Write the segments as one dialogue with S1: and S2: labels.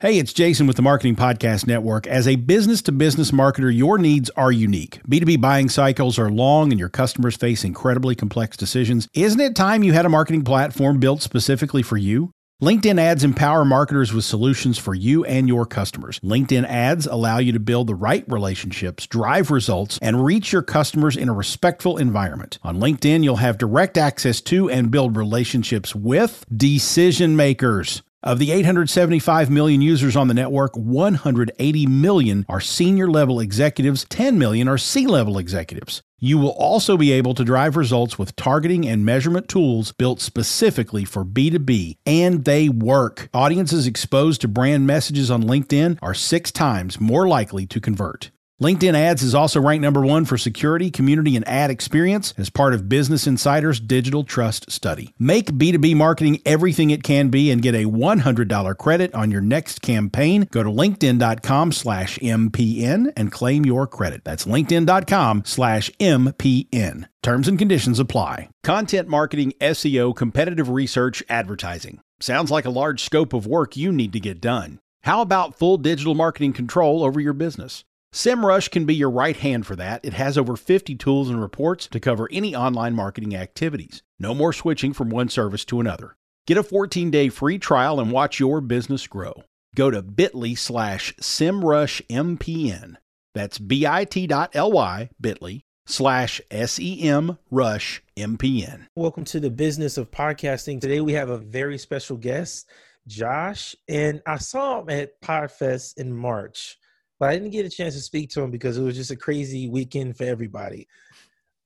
S1: Hey, it's Jason with the Marketing Podcast Network. As a business to business marketer, your needs are unique. B2B buying cycles are long and your customers face incredibly complex decisions. Isn't it time you had a marketing platform built specifically for you? LinkedIn ads empower marketers with solutions for you and your customers. LinkedIn ads allow you to build the right relationships, drive results, and reach your customers in a respectful environment. On LinkedIn, you'll have direct access to and build relationships with decision makers. Of the 875 million users on the network, 180 million are senior level executives, 10 million are C level executives. You will also be able to drive results with targeting and measurement tools built specifically for B2B, and they work. Audiences exposed to brand messages on LinkedIn are six times more likely to convert. LinkedIn Ads is also ranked number one for security, community, and ad experience as part of Business Insider's Digital Trust Study. Make B2B marketing everything it can be and get a $100 credit on your next campaign. Go to linkedin.com slash MPN and claim your credit. That's linkedin.com slash MPN. Terms and conditions apply. Content marketing, SEO, competitive research, advertising. Sounds like a large scope of work you need to get done. How about full digital marketing control over your business? SEMrush can be your right hand for that. It has over 50 tools and reports to cover any online marketing activities. No more switching from one service to another. Get a 14-day free trial and watch your business grow. Go to bit.ly slash SEMrushMPN. That's bit.ly, bit.ly, slash S-E-M-Rush MPN.
S2: Welcome to the business of podcasting. Today we have a very special guest, Josh, and I saw him at PodFest in March but I didn't get a chance to speak to him because it was just a crazy weekend for everybody.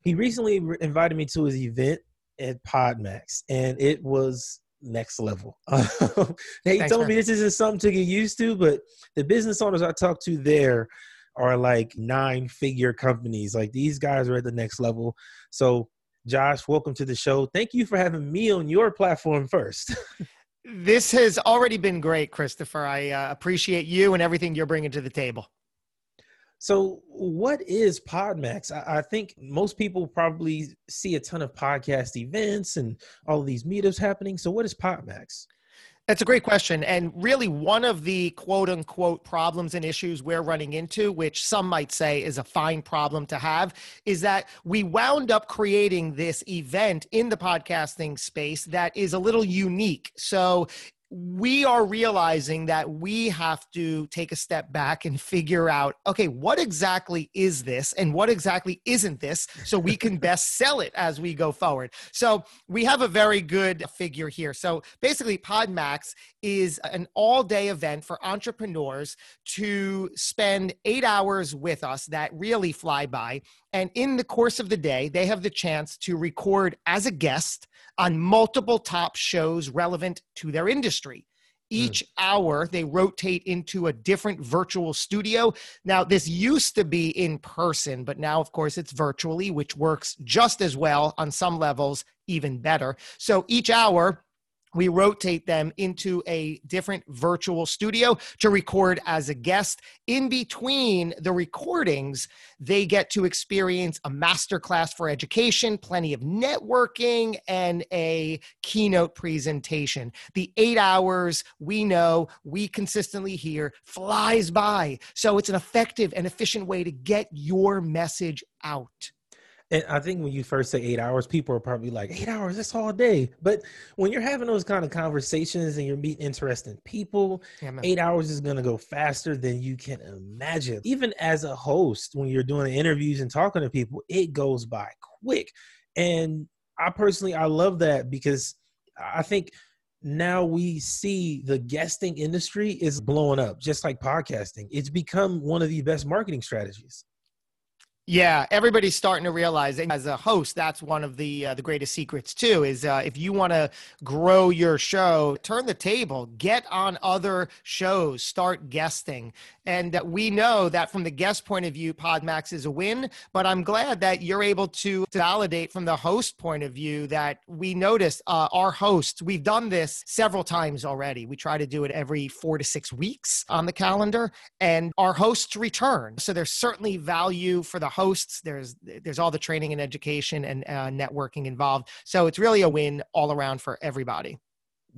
S2: He recently invited me to his event at Podmax, and it was next level. he Thanks, told man. me this isn't something to get used to, but the business owners I talked to there are like nine figure companies. Like these guys are at the next level. So, Josh, welcome to the show. Thank you for having me on your platform first.
S3: This has already been great, Christopher. I uh, appreciate you and everything you're bringing to the table.
S2: So, what is Podmax? I, I, think most people probably see a ton of podcast events and all of these meetups happening. So, what is Podmax?
S3: That's a great question. And really, one of the quote unquote problems and issues we're running into, which some might say is a fine problem to have, is that we wound up creating this event in the podcasting space that is a little unique. So we are realizing that we have to take a step back and figure out okay what exactly is this and what exactly isn't this so we can best sell it as we go forward. So we have a very good figure here. So basically podmax is an all-day event for entrepreneurs to spend eight hours with us that really fly by. And in the course of the day they have the chance to record as a guest on multiple top shows relevant to their industry. Each mm. hour, they rotate into a different virtual studio. Now, this used to be in person, but now, of course, it's virtually, which works just as well on some levels, even better. So each hour, we rotate them into a different virtual studio to record as a guest. In between the recordings, they get to experience a masterclass for education, plenty of networking, and a keynote presentation. The eight hours we know, we consistently hear flies by. So it's an effective and efficient way to get your message out.
S2: And I think when you first say eight hours, people are probably like, eight hours, that's all day. But when you're having those kind of conversations and you're meeting interesting people, yeah, eight hours is going to go faster than you can imagine. Even as a host, when you're doing interviews and talking to people, it goes by quick. And I personally, I love that because I think now we see the guesting industry is blowing up, just like podcasting. It's become one of the best marketing strategies.
S3: Yeah, everybody's starting to realize that as a host, that's one of the uh, the greatest secrets too. Is uh, if you want to grow your show, turn the table, get on other shows, start guesting, and uh, we know that from the guest point of view, Podmax is a win. But I'm glad that you're able to validate from the host point of view that we notice uh, our hosts. We've done this several times already. We try to do it every four to six weeks on the calendar, and our hosts return. So there's certainly value for the hosts. There's there's all the training and education and uh, networking involved. So it's really a win all around for everybody.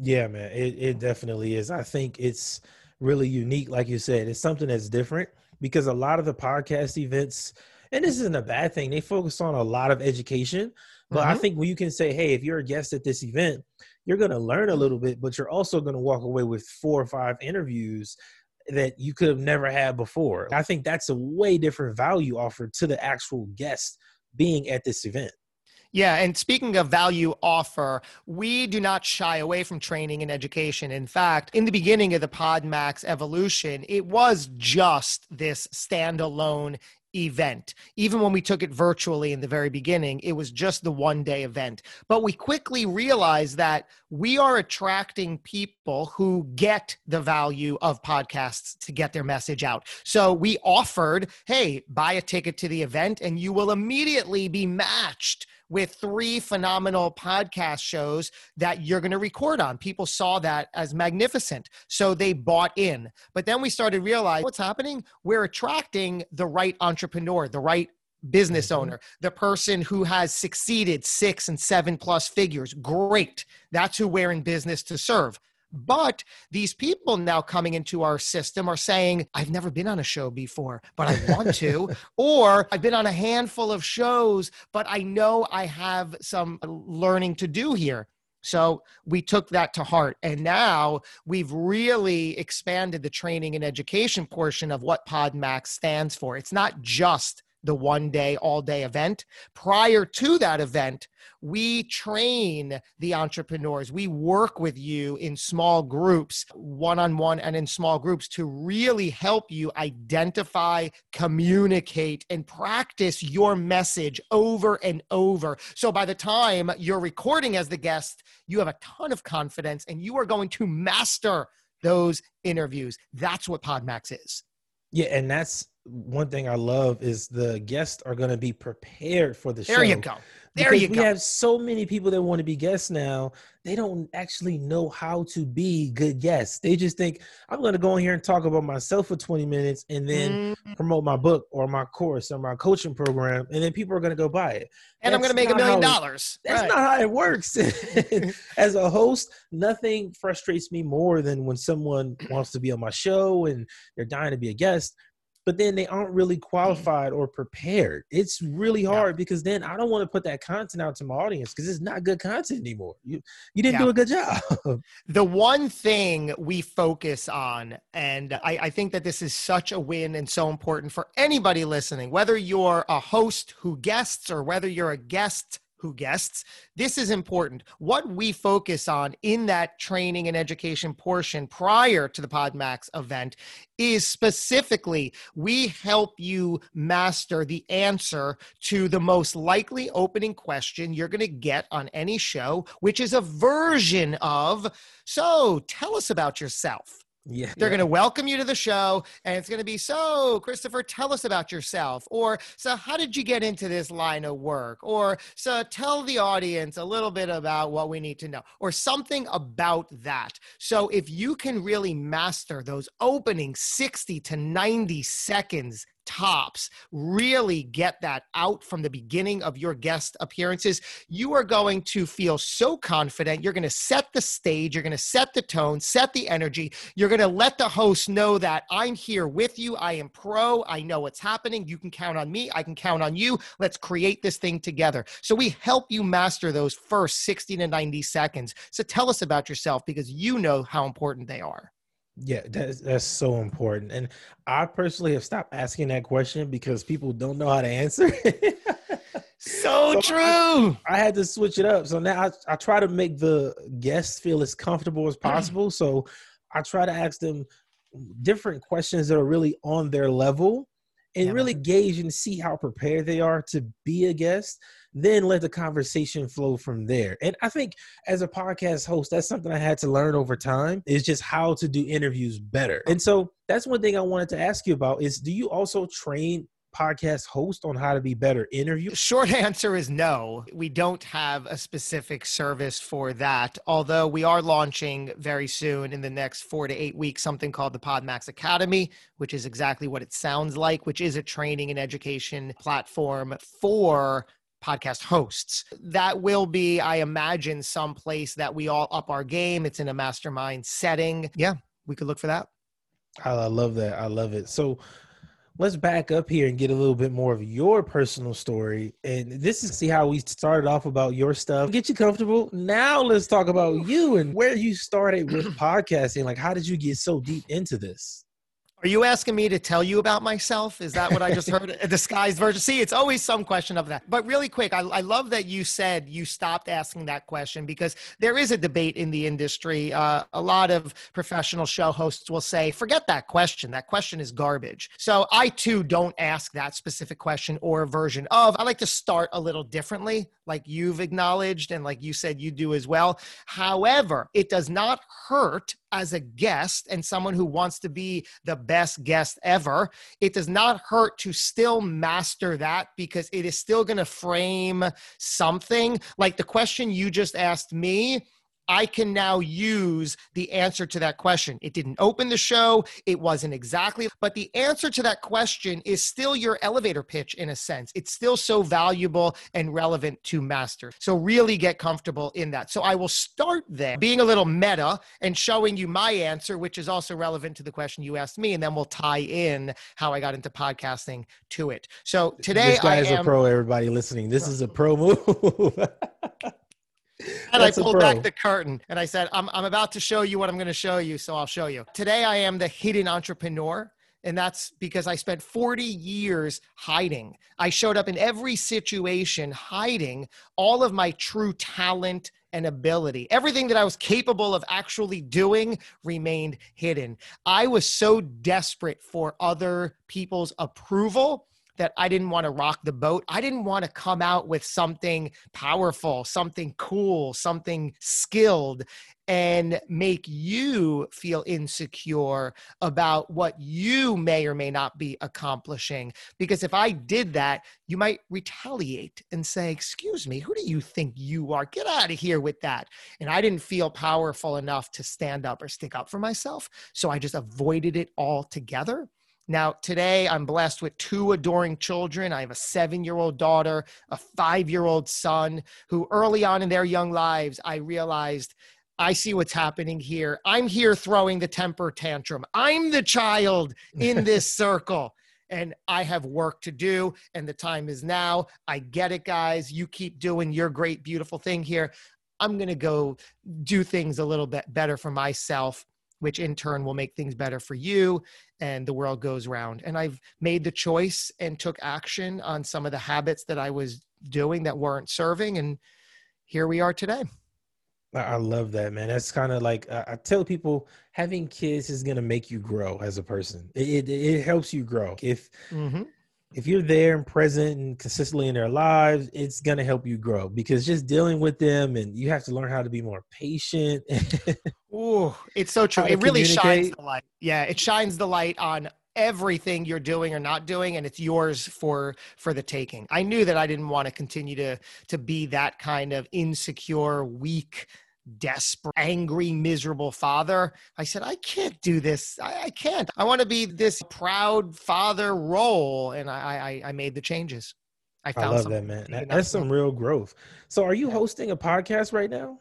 S2: Yeah, man, it, it definitely is. I think it's really unique, like you said. It's something that's different because a lot of the podcast events, and this isn't a bad thing, they focus on a lot of education. But mm-hmm. I think when you can say, hey, if you're a guest at this event, you're going to learn a little bit, but you're also going to walk away with four or five interviews that you could have never had before. I think that's a way different value offered to the actual guest being at this event.
S3: Yeah, and speaking of value offer, we do not shy away from training and education. In fact, in the beginning of the PodMax evolution, it was just this standalone event. Even when we took it virtually in the very beginning, it was just the one day event. But we quickly realized that we are attracting people who get the value of podcasts to get their message out. So we offered, hey, buy a ticket to the event and you will immediately be matched with three phenomenal podcast shows that you're going to record on. People saw that as magnificent. So they bought in. But then we started realizing what's happening? We're attracting the right entrepreneur, the right business mm-hmm. owner, the person who has succeeded six and seven plus figures. Great. That's who we're in business to serve. But these people now coming into our system are saying, I've never been on a show before, but I want to. or I've been on a handful of shows, but I know I have some learning to do here. So we took that to heart. And now we've really expanded the training and education portion of what PodMax stands for. It's not just the one day, all day event. Prior to that event, we train the entrepreneurs. We work with you in small groups, one on one and in small groups to really help you identify, communicate, and practice your message over and over. So by the time you're recording as the guest, you have a ton of confidence and you are going to master those interviews. That's what PodMax is.
S2: Yeah, and that's one thing I love is the guests are going to be prepared for the
S3: there
S2: show.
S3: There you go. There you
S2: we
S3: go.
S2: have so many people that want to be guests now. They don't actually know how to be good guests. They just think I'm going to go in here and talk about myself for 20 minutes and then mm. promote my book or my course or my coaching program, and then people are going to go buy it.
S3: And that's I'm going to make a million dollars.
S2: That's right. not how it works. As a host, nothing frustrates me more than when someone wants to be on my show and they're dying to be a guest but then they aren't really mm. qualified or prepared. It's really hard yeah. because then I don't want to put that content out to my audience because it's not good content anymore. You you didn't yeah. do a good job.
S3: the one thing we focus on, and I, I think that this is such a win and so important for anybody listening, whether you're a host who guests or whether you're a guest who guests. This is important. What we focus on in that training and education portion prior to the PodMax event is specifically we help you master the answer to the most likely opening question you're going to get on any show, which is a version of, so tell us about yourself.
S2: Yeah.
S3: They're going to welcome you to the show and it's going to be, so Christopher, tell us about yourself. Or, so how did you get into this line of work? Or, so tell the audience a little bit about what we need to know or something about that. So if you can really master those opening 60 to 90 seconds tops really get that out from the beginning of your guest appearances, you are going to feel so confident. You're going to set the stage, you're going to set the tone, set the energy. You're going to let the host know that I'm here with you. I am pro. I know what's happening. You can count on me. I can count on you. Let's create this thing together. So we help you master those first 60 to 90 seconds. So tell us about yourself because you know how important they are.
S2: Yeah, that's that's so important. And I personally have stopped asking that question because people don't know how to answer.
S3: so, so, true.
S2: I, I, had to switch it up. So now I, I try to make the guests feel as comfortable as mm. possible. so I try to ask them different questions that are really on their level and yeah, really gauge and see how prepared they are to be a guest then let the conversation flow from there and i think as a podcast host that's something i had to learn over time is just how to do interviews better and so that's one thing i wanted to ask you about is do you also train podcast host on how to be better interview?
S3: Short answer is no. We don't have a specific service for that. Although we are launching very soon in the next four to eight weeks something called the PodMax Academy, which is exactly what it sounds like, which is a training and education platform for podcast hosts. That will be, I imagine, some place that we all up our game. It's in a mastermind setting. Yeah, we could look for that.
S2: I love that. I love it. So let's back up here and get a little bit more of your personal story. And this is see how we started off about your stuff. Get you comfortable. Now let's talk about you and where you started with podcasting. Like, how did you get so deep into this?
S3: Are you asking me to tell you about myself? Is that what I just heard? A disguised version. See, it's always some question of that. But really quick, I, I, love that you said you stopped asking that question because there is a debate in the industry. Uh, a lot of professional show hosts will say, forget that question. That question is garbage. So I too don't ask that specific question or version of. I like to start a little differently, like you've acknowledged and like you said you do as well. However, it does not hurt as a guest and someone who wants to be the best guest ever, it does not hurt to still master that because it is still going to frame something. Like the question you just asked me I can now use the answer to that question. It didn't open the show, it wasn't exactly, but the answer to that question is still your elevator pitch in a sense. It's still so valuable and relevant to master. So, really get comfortable in that. So, I will start there, being a little meta and showing you my answer, which is also relevant to the question you asked me, and then we'll tie in how I got into podcasting to it. So, today,
S2: this guy
S3: I
S2: is
S3: am,
S2: a pro, everybody listening. This is a pro move.
S3: and That's I pulled back the curtain and I said, I'm, I'm about to show you what I'm going to show you. So I'll show you. Today, I am the hidden entrepreneur. And that's because I spent 40 years hiding. I showed up in every situation hiding all of my true talent and ability. Everything that I was capable of actually doing remained hidden. I was so desperate for other people's approval that I didn't want to rock the boat. I didn't want to come out with something powerful, something cool, something skilled and make you feel insecure about what you may or may not be accomplishing. Because if I did that, you might retaliate and say, Excuse me, who do you think you are? Get out of here with that. And I didn't feel powerful enough to stand up or stick up for myself. So I just avoided it altogether. Now, today I'm blessed with two adoring children. I have a seven year old daughter, a five year old son, who early on in their young lives, I realized I see what's happening here. I'm here throwing the temper tantrum. I'm the child in this circle. And I have work to do, and the time is now. I get it, guys. You keep doing your great, beautiful thing here. I'm going to go do things a little bit better for myself which in turn will make things better for you and the world goes round. And I've made the choice and took action on some of the habits that I was doing that weren't serving. And here we are today.
S2: I love that, man. That's kind of like I tell people having kids is going to make you grow as a person. It, it, it helps you grow. If mm-hmm if you're there and present and consistently in their lives, it's going to help you grow because just dealing with them and you have to learn how to be more patient.
S3: Ooh, it's so true. It really shines the light. Yeah, it shines the light on everything you're doing or not doing and it's yours for for the taking. I knew that I didn't want to continue to to be that kind of insecure, weak desperate, angry, miserable father. I said, I can't do this. I, I can't. I want to be this proud father role. And I, I, I made the changes.
S2: I, I love that, man. That, that's some real growth. So, are you yeah. hosting a podcast right now?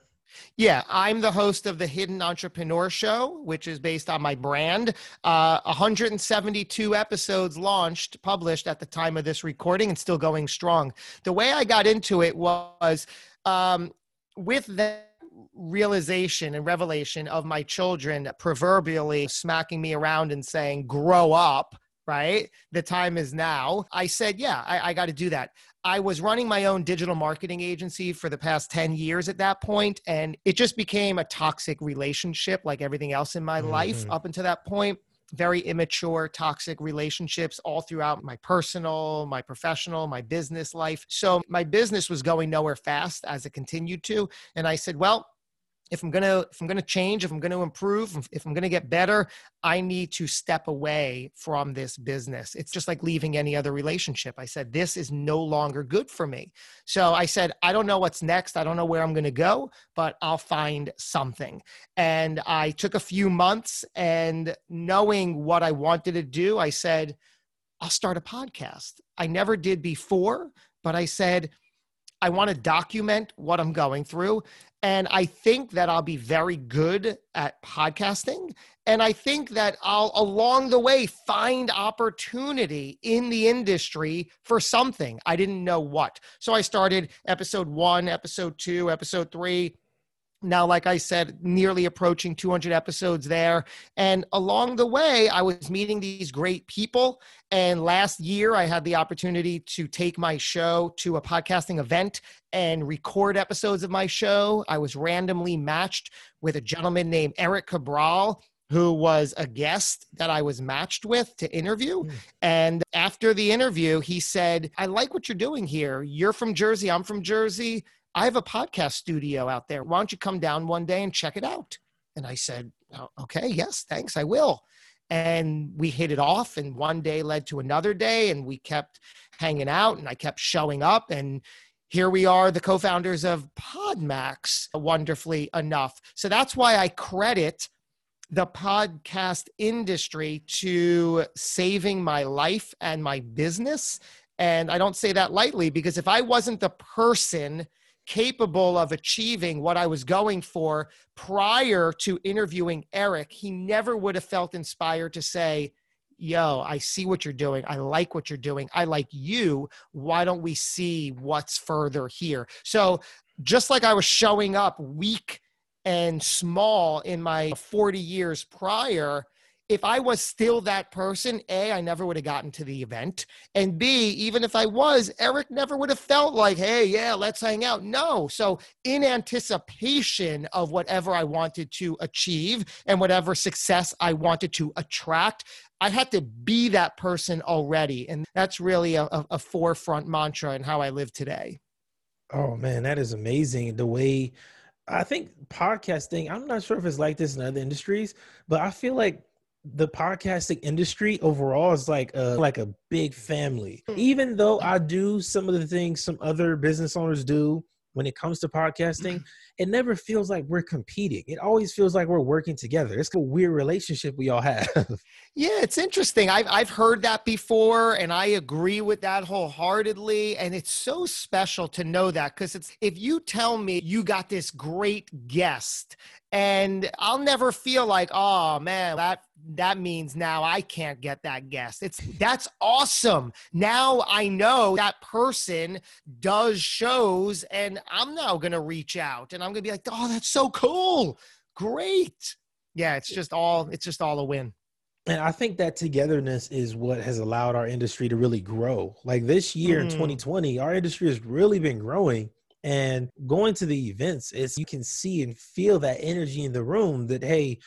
S3: Yeah, I'm the host of the Hidden Entrepreneur Show, which is based on my brand. Uh, 172 episodes launched, published at the time of this recording, and still going strong. The way I got into it was um, with that realization and revelation of my children proverbially smacking me around and saying, grow up, right? The time is now. I said, yeah, I, I got to do that. I was running my own digital marketing agency for the past 10 years at that point, and it just became a toxic relationship like everything else in my mm-hmm. life up until that point very immature, toxic relationships all throughout my personal, my professional, my business life. So my business was going nowhere fast as it continued to. And I said, well, if I'm gonna if I'm gonna change, if I'm gonna improve, if I'm gonna get better, I need to step away from this business. It's just like leaving any other relationship. I said this is no longer good for me. So I said I don't know what's next. I don't know where I'm gonna go, but I'll find something. And I took a few months, and knowing what I wanted to do, I said I'll start a podcast. I never did before, but I said I want to document what I'm going through. And I think that I'll be very good at podcasting. And I think that I'll, along the way, find opportunity in the industry for something. I didn't know what. So I started episode one, episode two, episode three now like i said nearly approaching 200 episodes there and along the way i was meeting these great people and last year i had the opportunity to take my show to a podcasting event and record episodes of my show i was randomly matched with a gentleman named eric cabral who was a guest that I was matched with to interview. Mm. And after the interview, he said, I like what you're doing here. You're from Jersey. I'm from Jersey. I have a podcast studio out there. Why don't you come down one day and check it out? And I said, oh, okay, yes, thanks, I will. And we hit it off, and one day led to another day, and we kept hanging out, and I kept showing up. And here we are, the co founders of Podmax, wonderfully enough. So that's why I credit the podcast industry to saving my life and my business. And I don't say that lightly because if I wasn't the person capable of achieving what I was going for prior to interviewing Eric, he never would have felt inspired to say, Yo, I see what you're doing. I like what you're doing. I like you. Why don't we see what's further here? So, just like I was showing up weak and small in my 40 years prior, if I was still that person, A, I never would have gotten to the event. And B, even if I was, Eric never would have felt like, hey, yeah, let's hang out. No. So, in anticipation of whatever I wanted to achieve and whatever success I wanted to attract, I had to be that person already. And that's really a, a forefront mantra in how I live today.
S2: Oh, man, that is amazing. The way I think podcasting, I'm not sure if it's like this in other industries, but I feel like the podcasting industry overall is like a like a big family. Hmm. Even though I do some of the things some other business owners do when it comes to podcasting, it never feels like we're competing. It always feels like we're working together. It's a weird relationship we all have.
S3: yeah, it's interesting. I've I've heard that before, and I agree with that wholeheartedly. And it's so special to know that because it's if you tell me you got this great guest and I'll never feel like, oh man, that that means now I can't get that guest. It's that's awesome. Now I know that person does shows, and I'm now gonna reach out and I'm gonna be like, oh, that's so cool. Great. Yeah, it's just all it's just all a win.
S2: And I think that togetherness is what has allowed our industry to really grow. Like this year mm. in 2020, our industry has really been growing and going to the events is you can see and feel that energy in the room that hey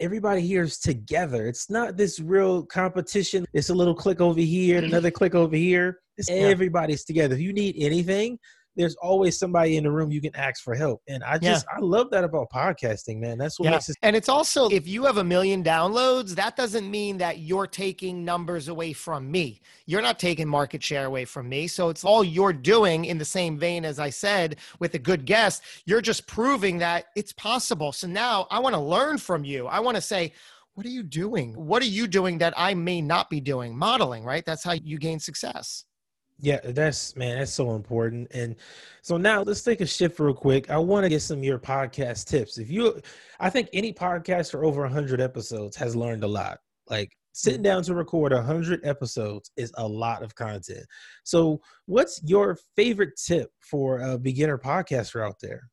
S2: everybody here is together it's not this real competition it's a little clique over here and another clique over here it's everybody's together if you need anything there's always somebody in the room you can ask for help. And I just yeah. I love that about podcasting, man. That's what yeah. makes it
S3: And it's also if you have a million downloads, that doesn't mean that you're taking numbers away from me. You're not taking market share away from me. So it's all you're doing in the same vein as I said with a good guest. You're just proving that it's possible. So now I want to learn from you. I want to say, what are you doing? What are you doing that I may not be doing? Modeling, right? That's how you gain success.
S2: Yeah, that's man, that's so important. And so now let's take a shift real quick. I want to get some of your podcast tips. If you, I think any podcast for over 100 episodes has learned a lot. Like sitting down to record 100 episodes is a lot of content. So, what's your favorite tip for a beginner podcaster out there?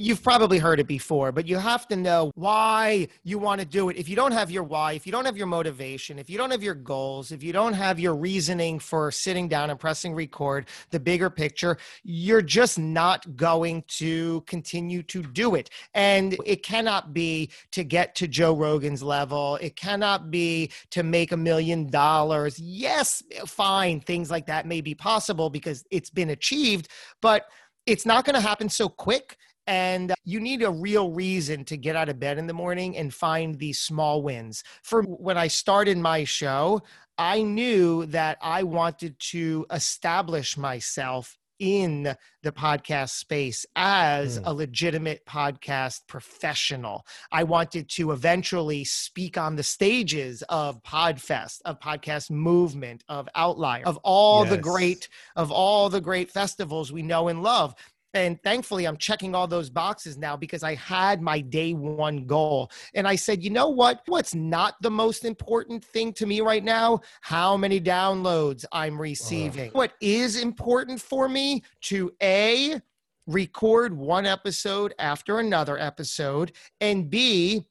S3: You've probably heard it before, but you have to know why you want to do it. If you don't have your why, if you don't have your motivation, if you don't have your goals, if you don't have your reasoning for sitting down and pressing record, the bigger picture, you're just not going to continue to do it. And it cannot be to get to Joe Rogan's level, it cannot be to make a million dollars. Yes, fine, things like that may be possible because it's been achieved, but it's not going to happen so quick and you need a real reason to get out of bed in the morning and find these small wins. For when I started my show, I knew that I wanted to establish myself in the podcast space as
S2: Mm.
S3: a legitimate podcast professional. I wanted to eventually speak on the stages of Podfest, of Podcast Movement, of Outlier, of all the great of all the great festivals we know and love. And thankfully, I'm checking all those boxes now because I had my day one goal. And I said, you know what? What's not the most important thing to me right now? How many downloads I'm receiving. What is important for me to A, record one episode after another episode, and B,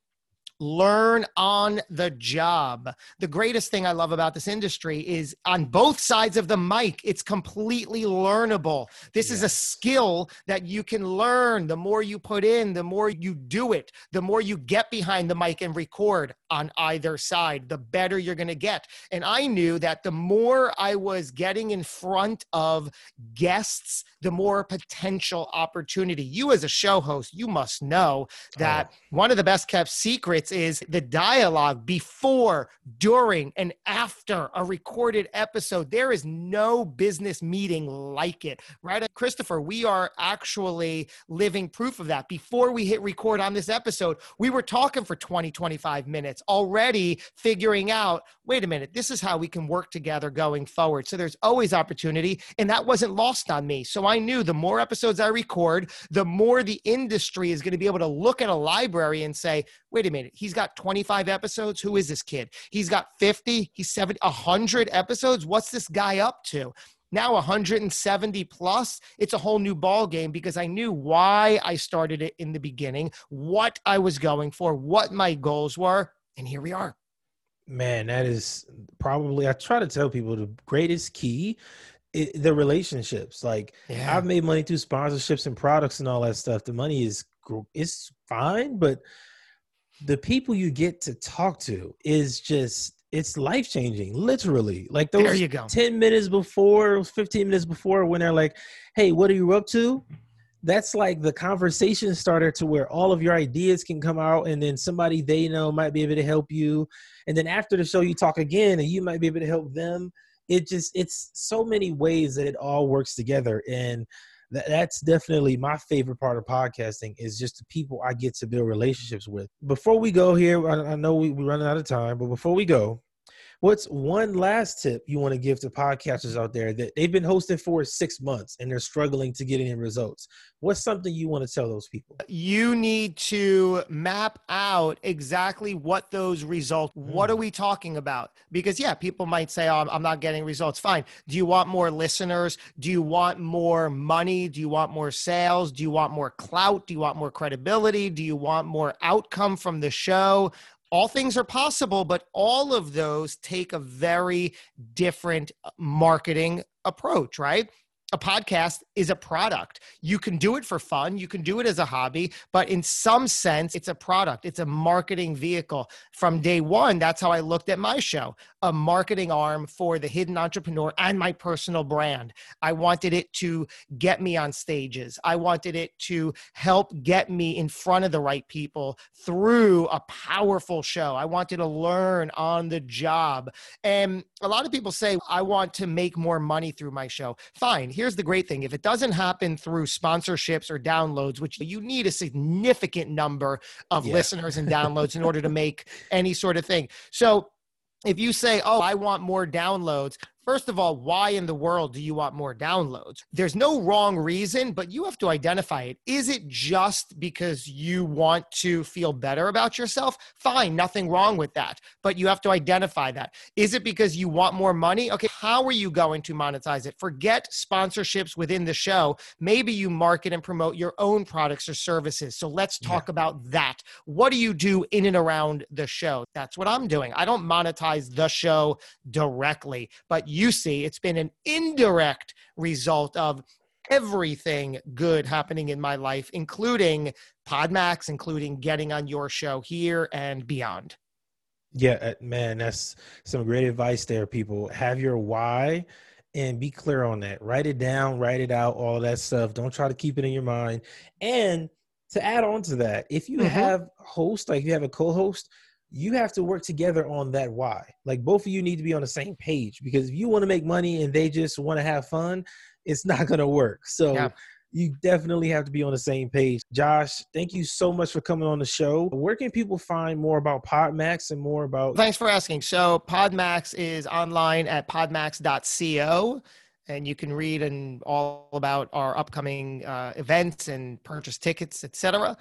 S3: learn on the job. The greatest thing I love about this industry is on both sides of the mic, it's completely learnable. This is a skill that you can learn. The more you put in, the more you do it, the more you get behind the mic and record on either side, the better you're going to get. And I knew that the more I was getting in front of guests, the more potential opportunity. You, as a show host, you must know that oh, one of the best kept secrets is the dialogue before, during, and after a recorded episode. There is no business meeting like it, right? Christopher, we are actually living proof of that. Before we hit record on this episode, we were talking for 20, 25 minutes, already figuring out wait a minute, this is how we can work together going forward. So there's always opportunity. And that wasn't lost on me. So I knew the more episodes I record, the more the industry is going to be able to look at a library and say, wait a minute, he's got 25 episodes. Who is this kid? He's got 50, he's 70, 100 episodes. What's this guy up to? Now 170 plus, it's a whole new ball game because I knew why I started it in the beginning, what I was going for, what my goals were, and here we are.
S2: Man, that is probably I try to tell people the greatest key i the relationships. Like
S3: Yeah.
S2: I've made money through sponsorships and products and all that stuff. The money is it's fine, but the people you get to talk to is just it's life changing, literally. Like
S3: there
S2: those
S3: you go.
S2: 10 minutes before, 15 minutes before, when they're like, hey, what are you up to? That's like the conversation starter to where all of your ideas can come out, and then somebody they know might be able to help you. And then after the show, you talk again, and you might be able to help them. It just, it's so many ways that it all works together. And that, that's definitely my favorite part of podcasting is just the people I get to build relationships with. Before we go here, I, I know we, we're running out of time, but before we go, what's one last tip you want to give to podcasters out there that they've been hosting for six months and they're struggling to get any results? What's something you want to tell those people?
S3: you need to map out exactly what those results what
S2: Mm.
S3: are we talking about? Because yeah people might say oh, i'm not getting results. Fine. Do you want more listeners? Do you want more money? Do you want more sales? Do you want more clout? Do you want more credibility? Do you want more outcome from the show all things are possible but all of those take a very different uh, marketing approach right a podcast is a product. You can do it for fun, you can do it as a hobby, but in some sense, it's a product, it's a marketing vehicle. From day one, that's how I looked at my show a marketing arm for the hidden entrepreneur and my personal brand. I wanted it to get me on stages, I wanted it to help get me in front of the right people through a powerful show. I wanted to learn on the job. And a lot of people say, I want to make more money through my show. Fine. Here's the great thing if it doesn't happen through sponsorships or downloads, which you need a significant number of
S2: Yeah.
S3: listeners and downloads in order to make any sort of thing. So if you say, Oh, I want more downloads, First of all, why in the world do you want more downloads? There's no wrong reason, but you have to identify it. Is it just because you want to feel better about yourself? Fine, nothing wrong with that. But you have to identify that. Is it because you want more money? Okay, how are you going to monetize it? Forget sponsorships within the show. Maybe you market and promote your own products or services. So let's talk about that. What do you do in and around the show? That's what I'm doing. I don't monetize the show directly, but you see, it's been an indirect result of everything good happening in my life, including Podmax, including getting on your show here and beyond.
S2: Yeah, uh, man, that's some great advice there, people. Have your why and be clear on that. Write it down, write it out, all that stuff. Don't try to keep it in your mind. And to add on to that, if you
S3: Mhm.
S2: have host, like you have a co-host, you have to work together on that why. Like both of you need to be on the same page because if you want to make money and they just want to have fun, it's not going to work. So
S3: Yeah.
S2: you definitely have to be on the same page. Josh, thank you so much for coming on the show. Where can people find more about Podmax and more about
S3: Thanks for asking. So Podmax is online at podmax.co, and you can read and all about our upcoming uh, events and purchase tickets, etc.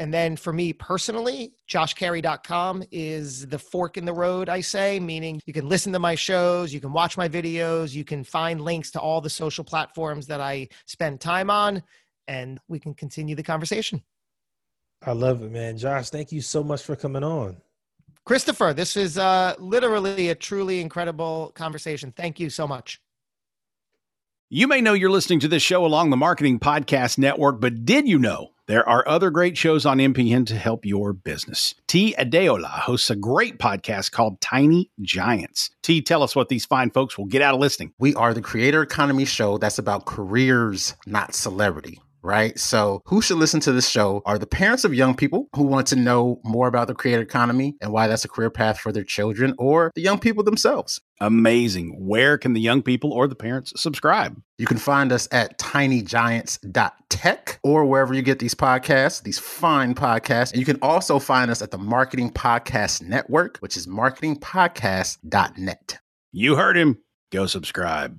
S3: And then for me personally, joshcary.com is the fork in the road, I say, meaning you can listen to my shows, you can watch my videos, you can find links to all the social platforms that I spend time on, and we can continue the conversation.
S2: I love it, man. Josh, thank you so much for coming on.
S3: Christopher, this is uh, literally a truly incredible conversation. Thank you so much.
S1: You may know you're listening to this show along the Marketing Podcast Network, but did you know there are other great shows on MPN to help your business? T. Adeola hosts a great podcast called Tiny Giants. T, tell us what these fine folks will get out of listening.
S4: We are the creator economy show that's about careers, not celebrity. Right. So, who should listen to this show are the parents of young people who want to know more about the creator economy and why that's a career path for their children, or the young people themselves.
S1: Amazing. Where can the young people or the parents subscribe?
S4: You can find us at tinygiants.tech or wherever you get these podcasts, these fine podcasts. And you can also find us at the Marketing Podcast Network, which is marketingpodcast.net.
S1: You heard him. Go subscribe.